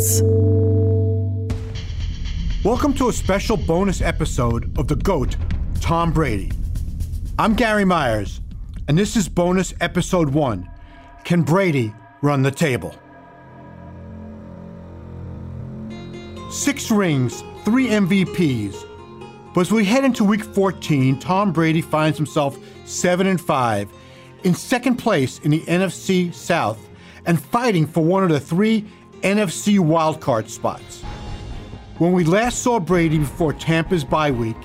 Sports. Welcome to a special bonus episode of The GOAT, Tom Brady. I'm Gary Myers, and this is bonus episode one Can Brady run the table? Six rings, three MVPs. But as we head into week 14, Tom Brady finds himself 7 and 5, in second place in the NFC South, and fighting for one of the three NFC wildcard spots. When we last saw Brady before Tampa's bye week,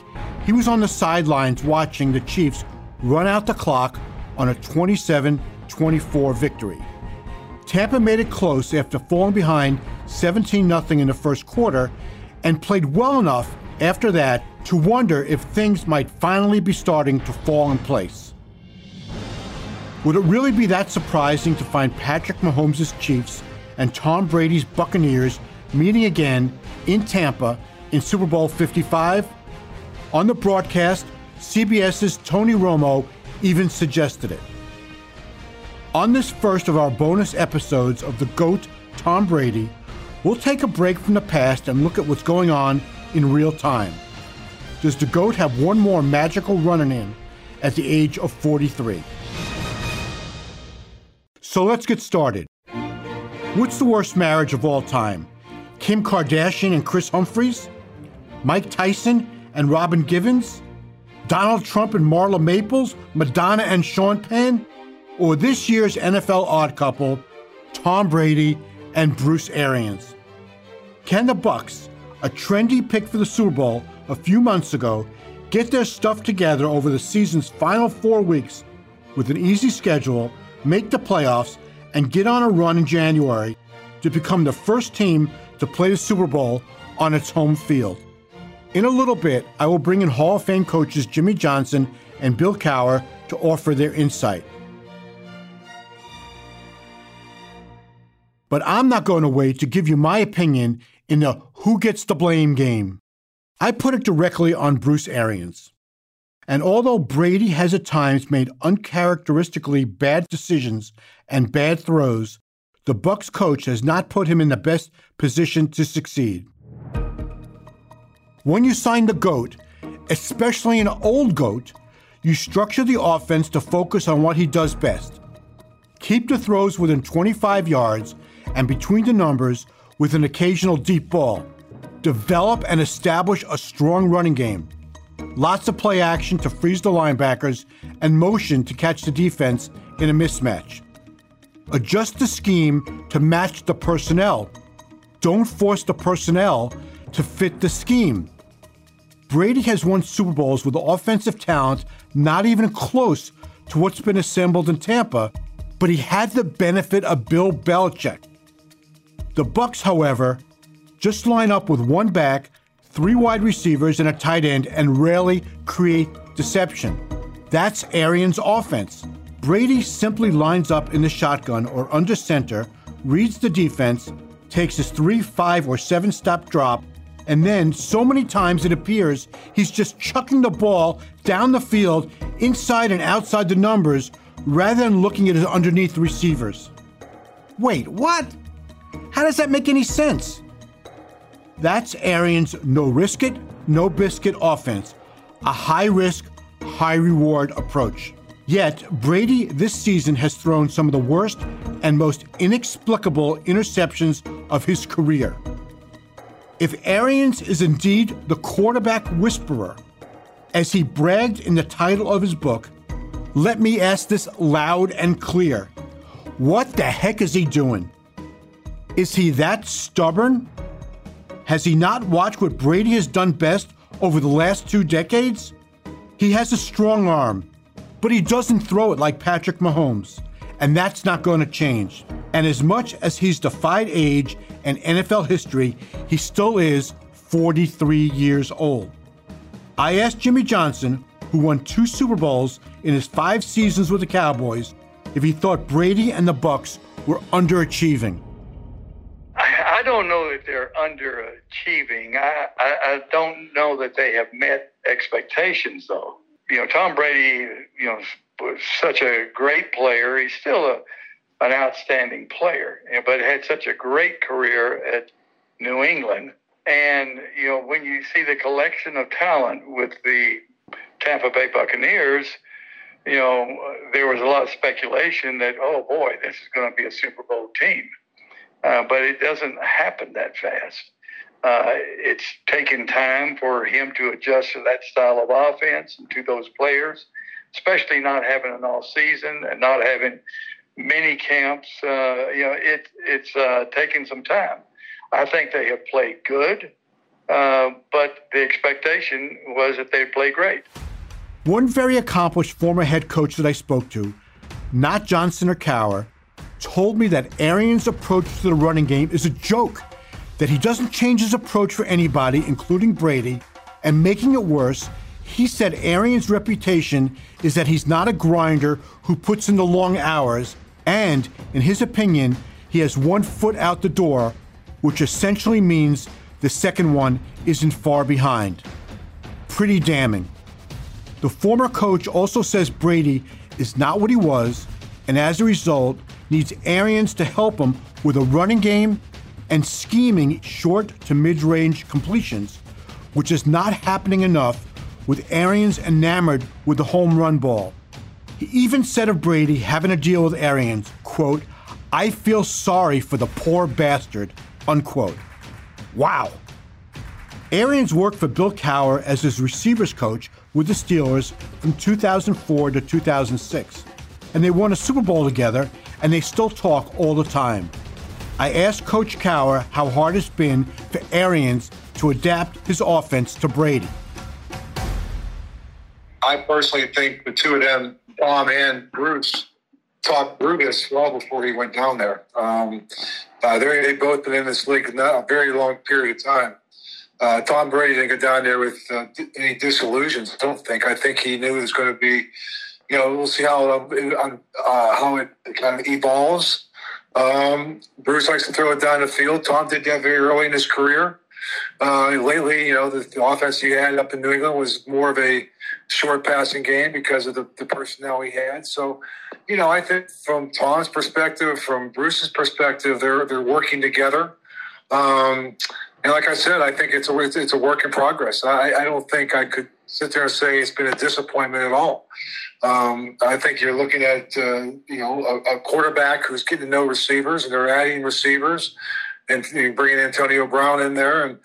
he was on the sidelines watching the Chiefs run out the clock on a 27 24 victory. Tampa made it close after falling behind 17 0 in the first quarter and played well enough after that to wonder if things might finally be starting to fall in place. Would it really be that surprising to find Patrick Mahomes' Chiefs and Tom Brady's Buccaneers meeting again in Tampa in Super Bowl 55? On the broadcast, CBS's Tony Romo even suggested it. On this first of our bonus episodes of The GOAT, Tom Brady, we'll take a break from the past and look at what's going on in real time. Does the GOAT have one more magical run in at the age of 43? So let's get started. What's the worst marriage of all time? Kim Kardashian and Kris Humphries? Mike Tyson and Robin Givens? Donald Trump and Marla Maples? Madonna and Sean Penn? Or this year's NFL odd couple, Tom Brady and Bruce Arians? Can the Bucs, a trendy pick for the Super Bowl a few months ago, get their stuff together over the season's final four weeks with an easy schedule, make the playoffs, and get on a run in January to become the first team to play the Super Bowl on its home field. In a little bit, I will bring in Hall of Fame coaches Jimmy Johnson and Bill Cowher to offer their insight. But I'm not going to wait to give you my opinion in the who gets the blame game. I put it directly on Bruce Arians. And although Brady has at times made uncharacteristically bad decisions and bad throws, the Bucs coach has not put him in the best position to succeed. When you sign the GOAT, especially an old GOAT, you structure the offense to focus on what he does best. Keep the throws within 25 yards and between the numbers with an occasional deep ball. Develop and establish a strong running game. Lots of play action to freeze the linebackers and motion to catch the defense in a mismatch. Adjust the scheme to match the personnel. Don't force the personnel to fit the scheme. Brady has won Super Bowls with offensive talent not even close to what's been assembled in Tampa, but he had the benefit of Bill Belichick. The Bucs, however, just line up with one back, three wide receivers, and a tight end and rarely create deception. That's Arians' offense. Brady simply lines up in the shotgun or under center, reads the defense, takes his three, five, or seven step drop, and then so many times it appears he's just chucking the ball down the field, inside and outside the numbers, rather than looking at his underneath receivers. Wait, what? How does that make any sense? That's Arians' no risk it, no biscuit offense, a high risk, high reward approach. Yet, Brady this season has thrown some of the worst and most inexplicable interceptions of his career. If Arians is indeed the quarterback whisperer, as he bragged in the title of his book, let me ask this loud and clear. What the heck is he doing? Is he that stubborn? Has he not watched what Brady has done best over the last two decades? He has a strong arm, but he doesn't throw it like Patrick Mahomes, and that's not going to change. And as much as he's defied age and NFL history, he still is 43 years old. I asked Jimmy Johnson, who won two Super Bowls in his five seasons with the Cowboys, if he thought Brady and the Bucs were underachieving don't know that they're underachieving. I, I, I don't know that they have met expectations, though. You know, Tom Brady, you know, was such a great player. He's still a, an outstanding player, but had such a great career at New England. And, you know, when you see the collection of talent with the Tampa Bay Buccaneers, you know, there was a lot of speculation that, oh boy, this is going to be a Super Bowl team. Uh, but it doesn't happen that fast. Uh, it's taken time for him to adjust to that style of offense and to those players, especially not having an all season and not having many camps. Uh, you know, it, it's uh, taken some time. I think they have played good, uh, but the expectation was that they'd play great. One very accomplished former head coach that I spoke to, not Johnson or Cowher, told me that Arians' approach to the running game is a joke, that he doesn't change his approach for anybody, including Brady, and making it worse, he said Arians' reputation is that he's not a grinder who puts in the long hours, and, in his opinion, he has one foot out the door, which essentially means the second one isn't far behind. Pretty damning. The former coach also says Brady is not what he was, and as a result, needs Arians to help him with a running game and scheming short to mid range completions, which is not happening enough with Arians enamored with the home run ball. He even said of Brady having a deal with Arians, quote, I feel sorry for the poor bastard, unquote. Wow. Arians worked for Bill Cowher as his receivers coach with the Steelers from 2004 to 2006. And they won a Super Bowl together, and they still talk all the time. I asked Coach Cowher how hard it's been for Arians to adapt his offense to Brady. I personally think the two of them, Tom and Bruce, taught Brutus well before he went down there. Um, uh, they both been in this league a very long period of time. Uh, Tom Brady didn't go down there with uh, any disillusions. I don't think. I think he knew it was going to be. You know, we'll see how uh, uh, how it kind of evolves. Um, Bruce likes to throw it down the field. Tom did that very early in his career. Uh, lately, you know, the, the, offense he had up in New England was more of a short passing game because of the, the personnel he had. So, you know, I think from Tom's perspective, from Bruce's perspective, they're they're working together. Um, and like I said, I think it's a it's a work in progress. I, I don't think I could sit there and say it's been a disappointment at all. Um, I think you're looking at uh, you know a, a, quarterback who's getting to know receivers, and they're adding receivers, and bringing Antonio Brown in there, and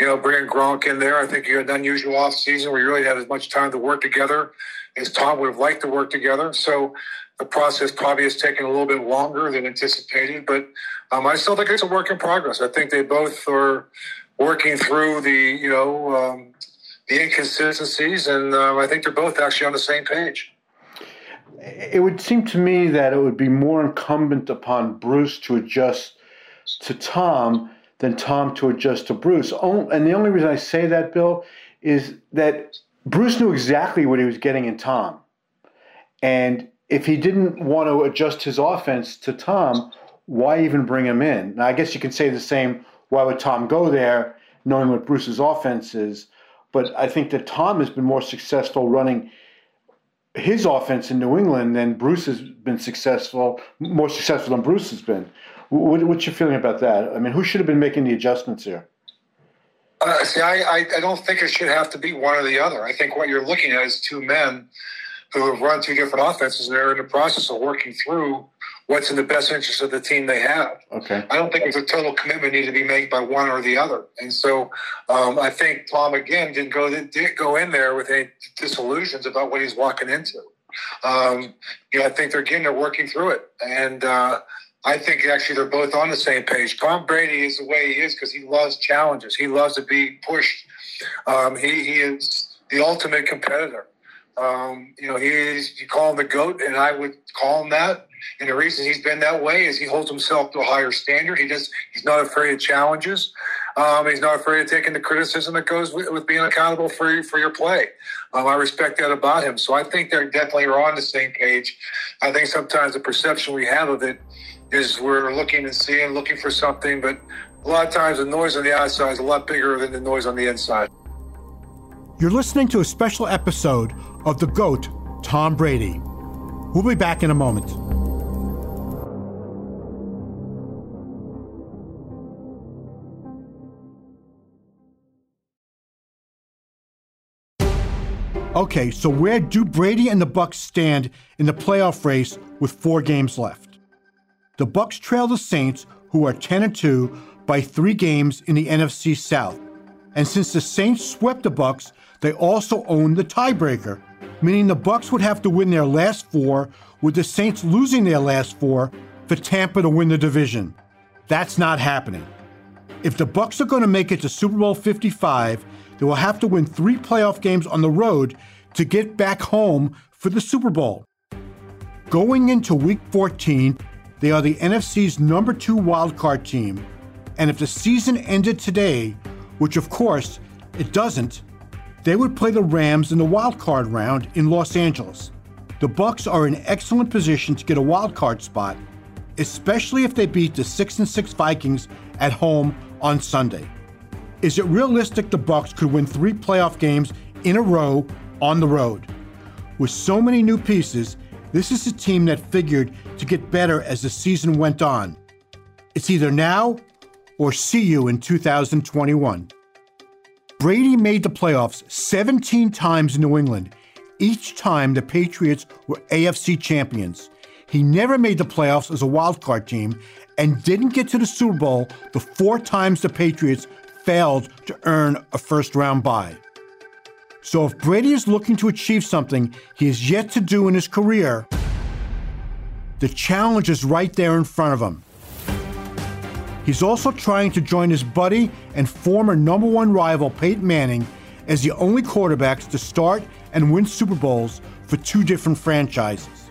you know bringing Gronk in there. I think you had an unusual off season where you really had as much time to work together as Tom would have liked to work together. So the process probably has taken a little bit longer than anticipated, but um, I still think it's a work in progress. I think they both are working through the, you know, um, the inconsistencies, and uh, I think they're both actually on the same page. It would seem to me that it would be more incumbent upon Bruce to adjust to Tom than Tom to adjust to Bruce. And the only reason I say that, Bill, is that Bruce knew exactly what he was getting in Tom. And if he didn't want to adjust his offense to Tom, why even bring him in? Now, I guess you can say the same. Why would Tom go there, knowing what Bruce's offense is? But I think that Tom has been more successful running his offense in New England than Bruce has been successful, more successful than Bruce has been. What, what's your feeling about that? I mean, who should have been making the adjustments here? Uh, see, I, I don't think it should have to be one or the other. I think what you're looking at is two men who have run two different offenses and they're in the process of working through what's in the best interest of the team they have. Okay. I don't think it's a total commitment need to be made by one or the other. And so um, I think Tom again didn't go didn't go in there with any disillusions about what he's walking into. Um, you know, I think they're again they're working through it, and uh, I think actually they're both on the same page. Tom Brady is the way he is because he loves challenges. He loves to be pushed. Um, he, he is the ultimate competitor. Um, you know, he's you call him the GOAT, and I would call him that. And the reason he's been that way is he holds himself to a higher standard. He does, he's not afraid of challenges. Um, he's not afraid of taking the criticism that goes with, with being accountable for, for your play. Um, I respect that about him. So I think they're definitely are on the same page. I think sometimes the perception we have of it is we're looking and seeing, looking for something, but a lot of times the noise on the outside is a lot bigger than the noise on the inside. You're listening to a special episode of the GOAT, Tom Brady. We'll be back in a moment. Okay, so where do Brady and the Bucs stand in the playoff race with 4 games left? The Bucs trail the Saints, who are 10 and 2, by 3 games in the NFC South. And since the Saints swept the Bucs, they also own the tiebreaker meaning the Bucs would have to win their last 4 with the Saints losing their last 4 for Tampa to win the division. That's not happening. If the Bucs are going to make it to Super Bowl 55, they will have to win 3 playoff games on the road to get back home for the Super Bowl. Going into week 14, they are the NFC's number 2 wildcard team, and if the season ended today, which of course it doesn't, they would play the Rams in the wild card round in Los Angeles. The Bucs are in excellent position to get a wild card spot, especially if they beat the 6 and 6 Vikings at home on Sunday. Is it realistic the Bucs could win 3 playoff games in a row on the road? With so many new pieces, this is a team that figured to get better as the season went on. It's either now or see you in 2021. Brady made the playoffs 17 times in New England, each time the Patriots were AFC champions. He never made the playoffs as a wildcard team and didn't get to the Super Bowl the four times the Patriots failed to earn a first round bye. So if Brady is looking to achieve something he has yet to do in his career, the challenge is right there in front of him. He's also trying to join his buddy and former number one rival Peyton Manning as the only quarterbacks to start and win Super Bowls for two different franchises.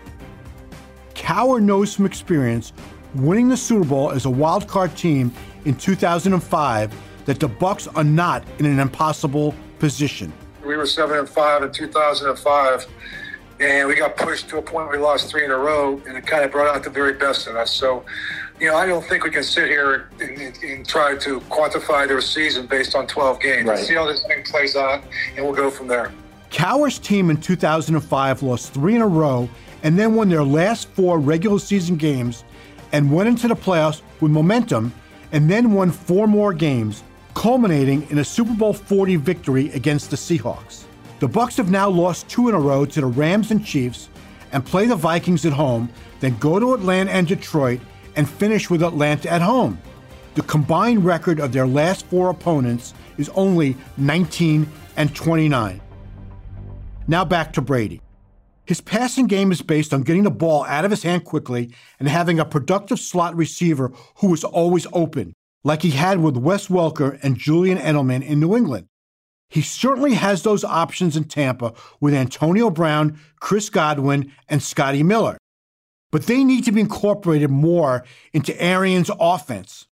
Cowher knows from experience winning the Super Bowl as a wild card team in 2005 that the Bucs are not in an impossible position. We were 7 and 5 in 2005 and we got pushed to a point where we lost three in a row, and it kind of brought out the very best in us. So, you know, I don't think we can sit here and, and, and try to quantify their season based on 12 games. Right. See how this thing plays out, and we'll go from there. Cowher's team in 2005 lost three in a row and then won their last four regular season games and went into the playoffs with momentum and then won four more games, culminating in a Super Bowl 40 victory against the Seahawks. The Bucs have now lost two in a row to the Rams and Chiefs and play the Vikings at home, then go to Atlanta and Detroit and finish with Atlanta at home. The combined record of their last four opponents is only 19 and 29. Now back to Brady. His passing game is based on getting the ball out of his hand quickly and having a productive slot receiver who is always open, like he had with Wes Welker and Julian Edelman in New England. He certainly has those options in Tampa with Antonio Brown, Chris Godwin, and Scotty Miller. But they need to be incorporated more into Arians' offense.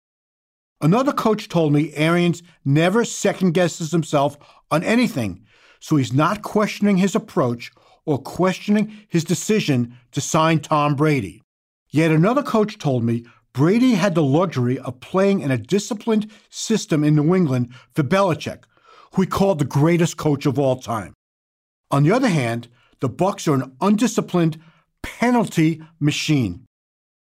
Another coach told me Arians never second guesses himself on anything, so he's not questioning his approach or questioning his decision to sign Tom Brady. Yet another coach told me Brady had the luxury of playing in a disciplined system in New England for Belichick, who he called the greatest coach of all time. On the other hand, the Bucs are an undisciplined penalty machine.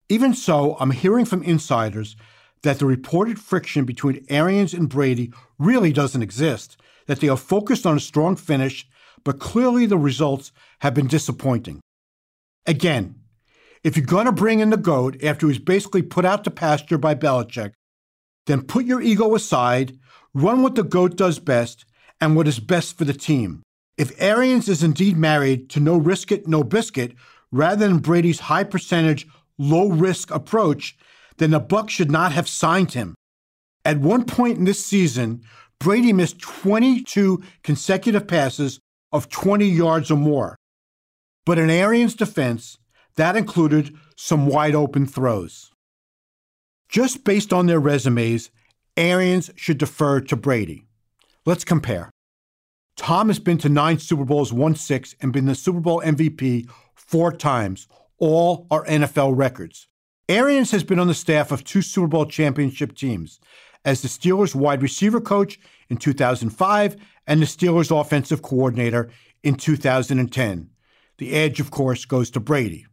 Even so, I'm hearing from insiders that the reported friction between Arians and Brady really doesn't exist, that they are focused on a strong finish, but clearly the results have been disappointing. Again, if you're going to bring in the GOAT after he's basically put out to pasture by Belichick, then put your ego aside Run what the GOAT does best and what is best for the team. If Arians is indeed married to no risk it, no biscuit, rather than Brady's high percentage, low risk approach, then the Bucs should not have signed him. At one point in this season, Brady missed 22 consecutive passes of 20 yards or more. But in Arians' defense, that included some wide open throws. Just based on their resumes, Arians should defer to Brady. Let's compare. Tom has been to nine Super Bowls, won six, and been the Super Bowl MVP four times. All are NFL records. Arians has been on the staff of two Super Bowl championship teams as the Steelers wide receiver coach in 2005 and the Steelers offensive coordinator in 2010. The edge, of course, goes to Brady.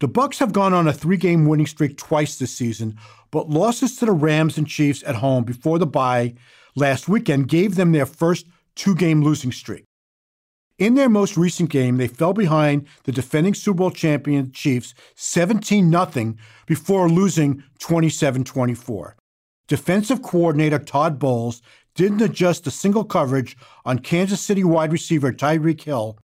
The Bucs have gone on a three-game winning streak twice this season, but losses to the Rams and Chiefs at home before the bye last weekend gave them their first two-game losing streak. In their most recent game, they fell behind the defending Super Bowl champion Chiefs 17 0 before losing 27 24. Defensive coordinator Todd Bowles didn't adjust a single coverage on Kansas City wide receiver Tyreek Hill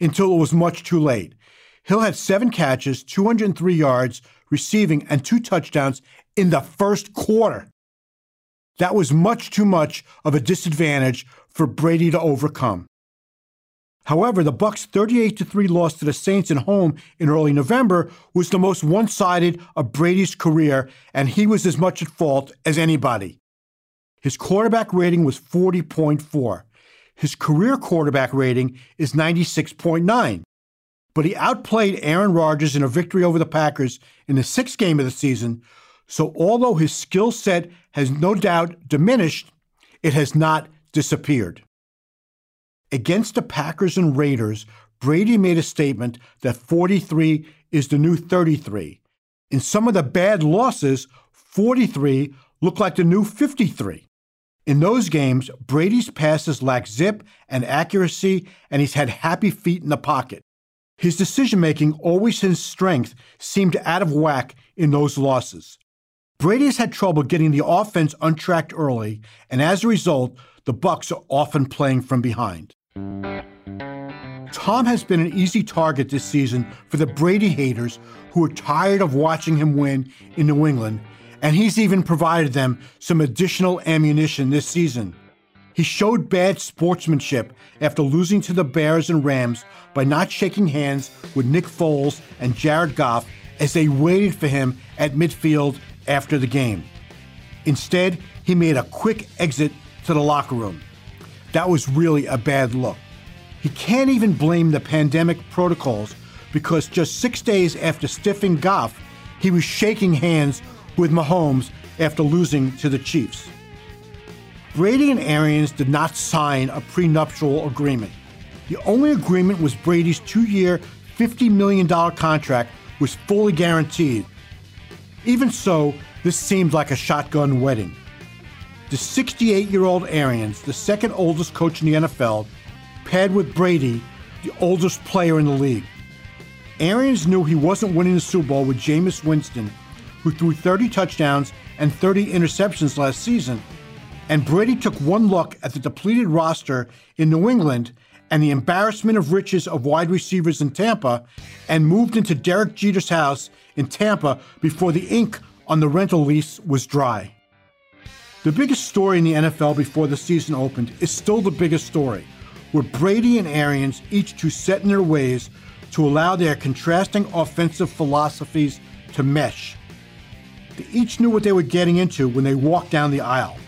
until it was much too late. Hill had seven catches, 203 yards receiving, and two touchdowns in the first quarter. That was much too much of a disadvantage for Brady to overcome. However, the Bucs 38 3 loss to the Saints at home in early November was the most one-sided of Brady's career, and he was as much at fault as anybody. His quarterback rating was 40.4. His career quarterback rating is 96.9. But he outplayed Aaron Rodgers in a victory over the Packers in the sixth game of the season, so although his skill set has no doubt diminished, it has not disappeared. Against the Packers and Raiders, Brady made a statement that 43 is the new 33. In some of the bad losses, 43 looked like the new 53. In those games, Brady's passes lacked zip and accuracy, and he's had happy feet in the pocket. His decision making, always his strength, seemed out of whack in those losses. Brady's had trouble getting the offense untracked early, and as a result, the Bucs are often playing from behind. Tom has been an easy target this season for the Brady haters who are tired of watching him win in New England, and he's even provided them some additional ammunition this season. He showed bad sportsmanship after losing to the Bears and Rams by not shaking hands with Nick Foles and Jared Goff as they waited for him at midfield after the game. Instead, he made a quick exit to the locker room. That was really a bad look. He can't even blame the pandemic protocols because just six days after stiffing Goff, he was shaking hands with Mahomes after losing to the Chiefs. Brady and Arians did not sign a prenuptial agreement. The only agreement was Brady's two year, $50 million contract was fully guaranteed even so, this seemed like a shotgun wedding. The 68 year old Arians, the second oldest coach in the NFL, paired with Brady, the oldest player in the league. Arians knew he wasn't winning the Super Bowl with Jameis Winston, who threw 30 touchdowns and 30 interceptions last season, and Brady took one look at the depleted roster in New England and the embarrassment of riches of wide receivers in Tampa and moved into Derek Jeter's house in Tampa before the ink on the rental lease was dry. The biggest story in the NFL before the season opened is still the biggest story, where Brady and Arians each too set in their ways to allow their contrasting offensive philosophies to mesh. They each knew what they were getting into when they walked down the aisle.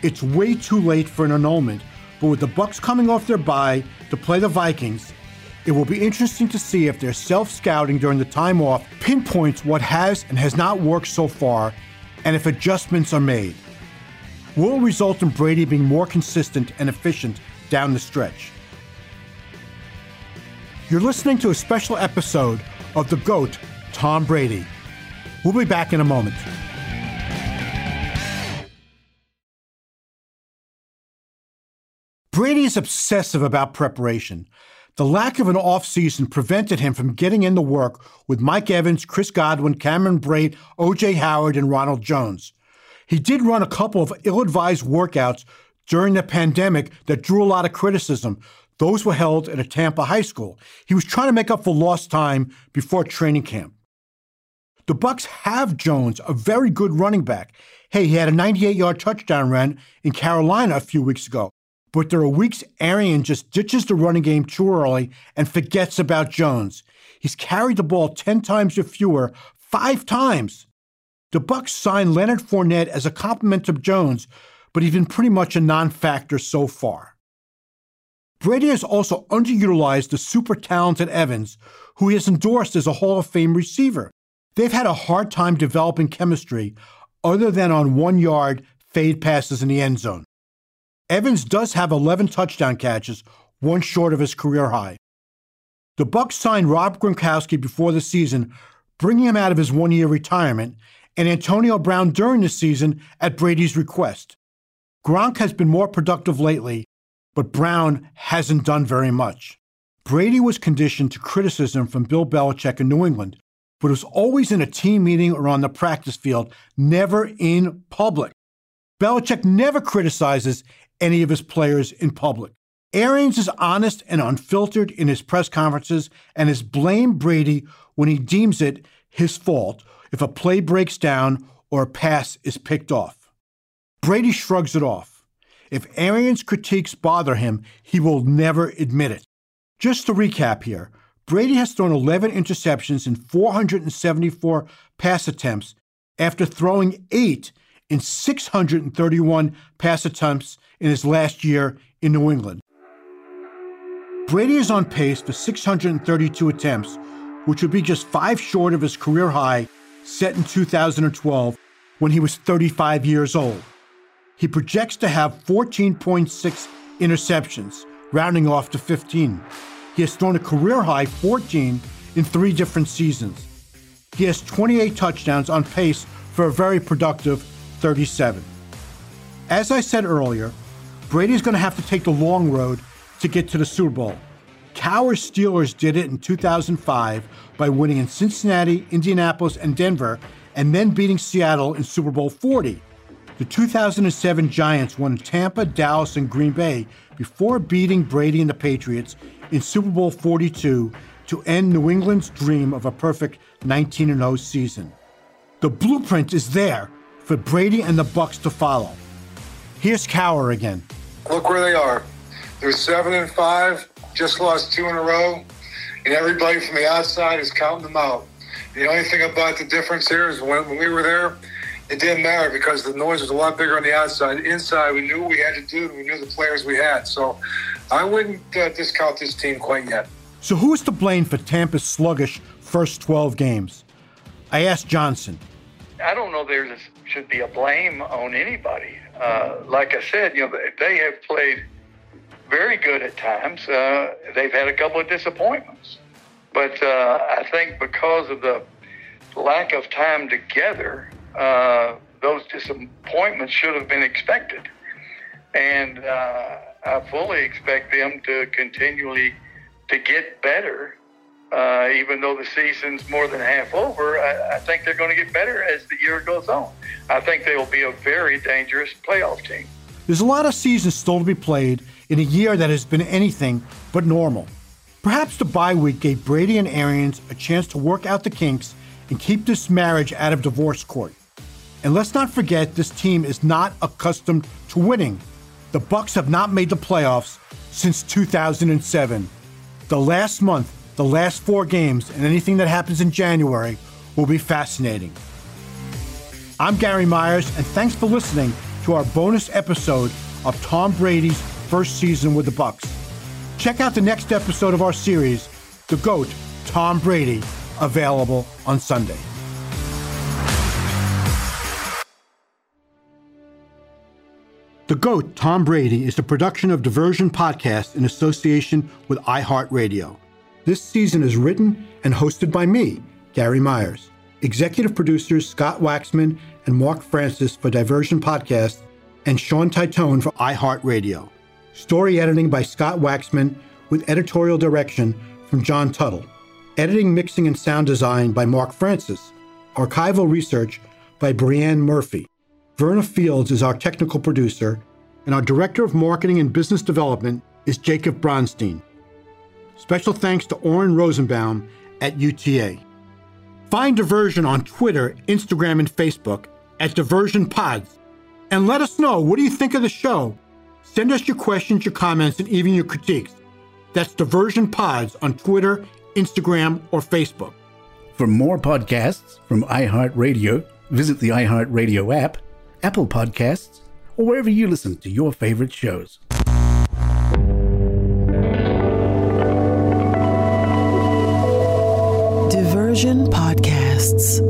It's way too late for an annulment, but with the Bucs coming off their bye to play the Vikings, it will be interesting to see if their self scouting during the time off pinpoints what has and has not worked so far and if adjustments are made. Will result in Brady being more consistent and efficient down the stretch. You're listening to a special episode of The GOAT, Tom Brady. We'll be back in a moment. Brady is obsessive about preparation. The lack of an offseason prevented him from getting into work with Mike Evans, Chris Godwin, Cameron Brate, OJ Howard, and Ronald Jones. He did run a couple of ill advised workouts during the pandemic that drew a lot of criticism. Those were held at a Tampa high school. He was trying to make up for lost time before training camp. The Bucs have Jones, a very good running back. Hey, he had a 98-yard touchdown run in Carolina a few weeks ago. But there are weeks Arian just ditches the running game too early and forgets about Jones. He's carried the ball 10 times or fewer, five times. The Bucs signed Leonard Fournette as a complement to Jones, but he's been pretty much a non-factor so far. Brady has also underutilized the super talented Evans, who he has endorsed as a Hall of Fame receiver. They've had a hard time developing chemistry other than on one yard fade passes in the end zone. Evans does have 11 touchdown catches, one short of his career high. The Bucs signed Rob Gronkowski before the season, bringing him out of his one-year retirement, and Antonio Brown during the season at Brady's request. Gronk has been more productive lately, but Brown hasn't done very much. Brady was conditioned to criticism from Bill Belichick in New England, but was always in a team meeting or on the practice field, never in public. Belichick never criticizes any of his players in public. Arians is honest and unfiltered in his press conferences and has blamed Brady when he deems it his fault if a play breaks down or a pass is picked off. Brady shrugs it off. If Arians' critiques bother him, he will never admit it. Just to recap here, Brady has thrown 11 interceptions in 474 pass attempts after throwing eight in 631 pass attempts in his last year in New England. Brady is on pace for 632 attempts, which would be just five short of his career high set in 2012 when he was 35 years old. He projects to have 14.6 interceptions, rounding off to 15. He has thrown a career high 14 in three different seasons. He has 28 touchdowns on pace for a very productive 37. As I said earlier, Brady's going to have to take the long road to get to the Super Bowl. Cowher Steelers did it in 2005 by winning in Cincinnati, Indianapolis, and Denver, and then beating Seattle in Super Bowl 40. The 2007 Giants won Tampa, Dallas, and Green Bay before beating Brady and the Patriots in Super Bowl 42 to end New England's dream of a perfect 19 0 season. The blueprint is there for Brady and the Bucs to follow. Here's Cowher again. Look where they are. They're seven and five, just lost two in a row, and everybody from the outside is counting them out. The only thing about the difference here is when, when we were there, it didn't matter because the noise was a lot bigger on the outside. Inside, we knew what we had to do, and we knew the players we had. So I wouldn't uh, discount this team quite yet. So who is to blame for Tampa's sluggish first 12 games? I asked Johnson. I don't know there should be a blame on anybody. Uh, like I said, you know, they have played very good at times. Uh, they've had a couple of disappointments. But uh, I think because of the lack of time together, uh, those disappointments should have been expected. And uh, I fully expect them to continually to get better. Uh, even though the season's more than half over, I, I think they're going to get better as the year goes on. I think they will be a very dangerous playoff team. There's a lot of seasons still to be played in a year that has been anything but normal. Perhaps the bye week gave Brady and Arians a chance to work out the kinks and keep this marriage out of divorce court. And let's not forget this team is not accustomed to winning. The Bucs have not made the playoffs since 2007. The last month, the last 4 games and anything that happens in January will be fascinating. I'm Gary Myers and thanks for listening to our bonus episode of Tom Brady's first season with the Bucs. Check out the next episode of our series, The GOAT, Tom Brady, available on Sunday. The GOAT, Tom Brady, is a production of Diversion Podcast in association with iHeartRadio. This season is written and hosted by me, Gary Myers. Executive producers Scott Waxman and Mark Francis for Diversion Podcast, and Sean Titone for iHeartRadio. Story editing by Scott Waxman with editorial direction from John Tuttle. Editing, mixing, and sound design by Mark Francis. Archival research by Brianne Murphy. Verna Fields is our technical producer, and our Director of Marketing and Business Development is Jacob Bronstein. Special thanks to Oren Rosenbaum at UTA. Find Diversion on Twitter, Instagram, and Facebook at Diversion Pods. And let us know what do you think of the show? Send us your questions, your comments, and even your critiques. That's Diversion Pods on Twitter, Instagram, or Facebook. For more podcasts from iHeartRadio, visit the iHeartRadio app Apple Podcasts, or wherever you listen to your favorite shows. Diversion Podcasts.